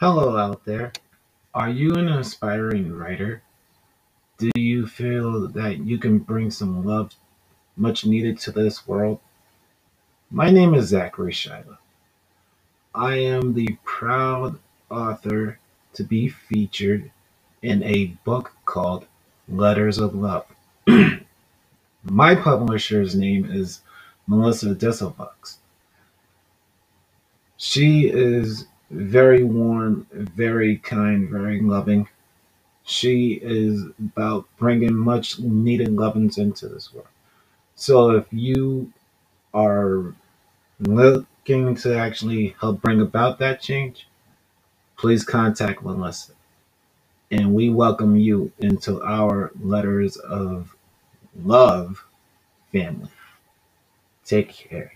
Hello out there. Are you an aspiring writer? Do you feel that you can bring some love much needed to this world? My name is Zachary Shiloh. I am the proud author to be featured in a book called Letters of Love. My publisher's name is Melissa Disselbucks. She is very warm, very kind, very loving. She is about bringing much needed lovings into this world. So if you are looking to actually help bring about that change, please contact Melissa. And we welcome you into our Letters of Love family. Take care.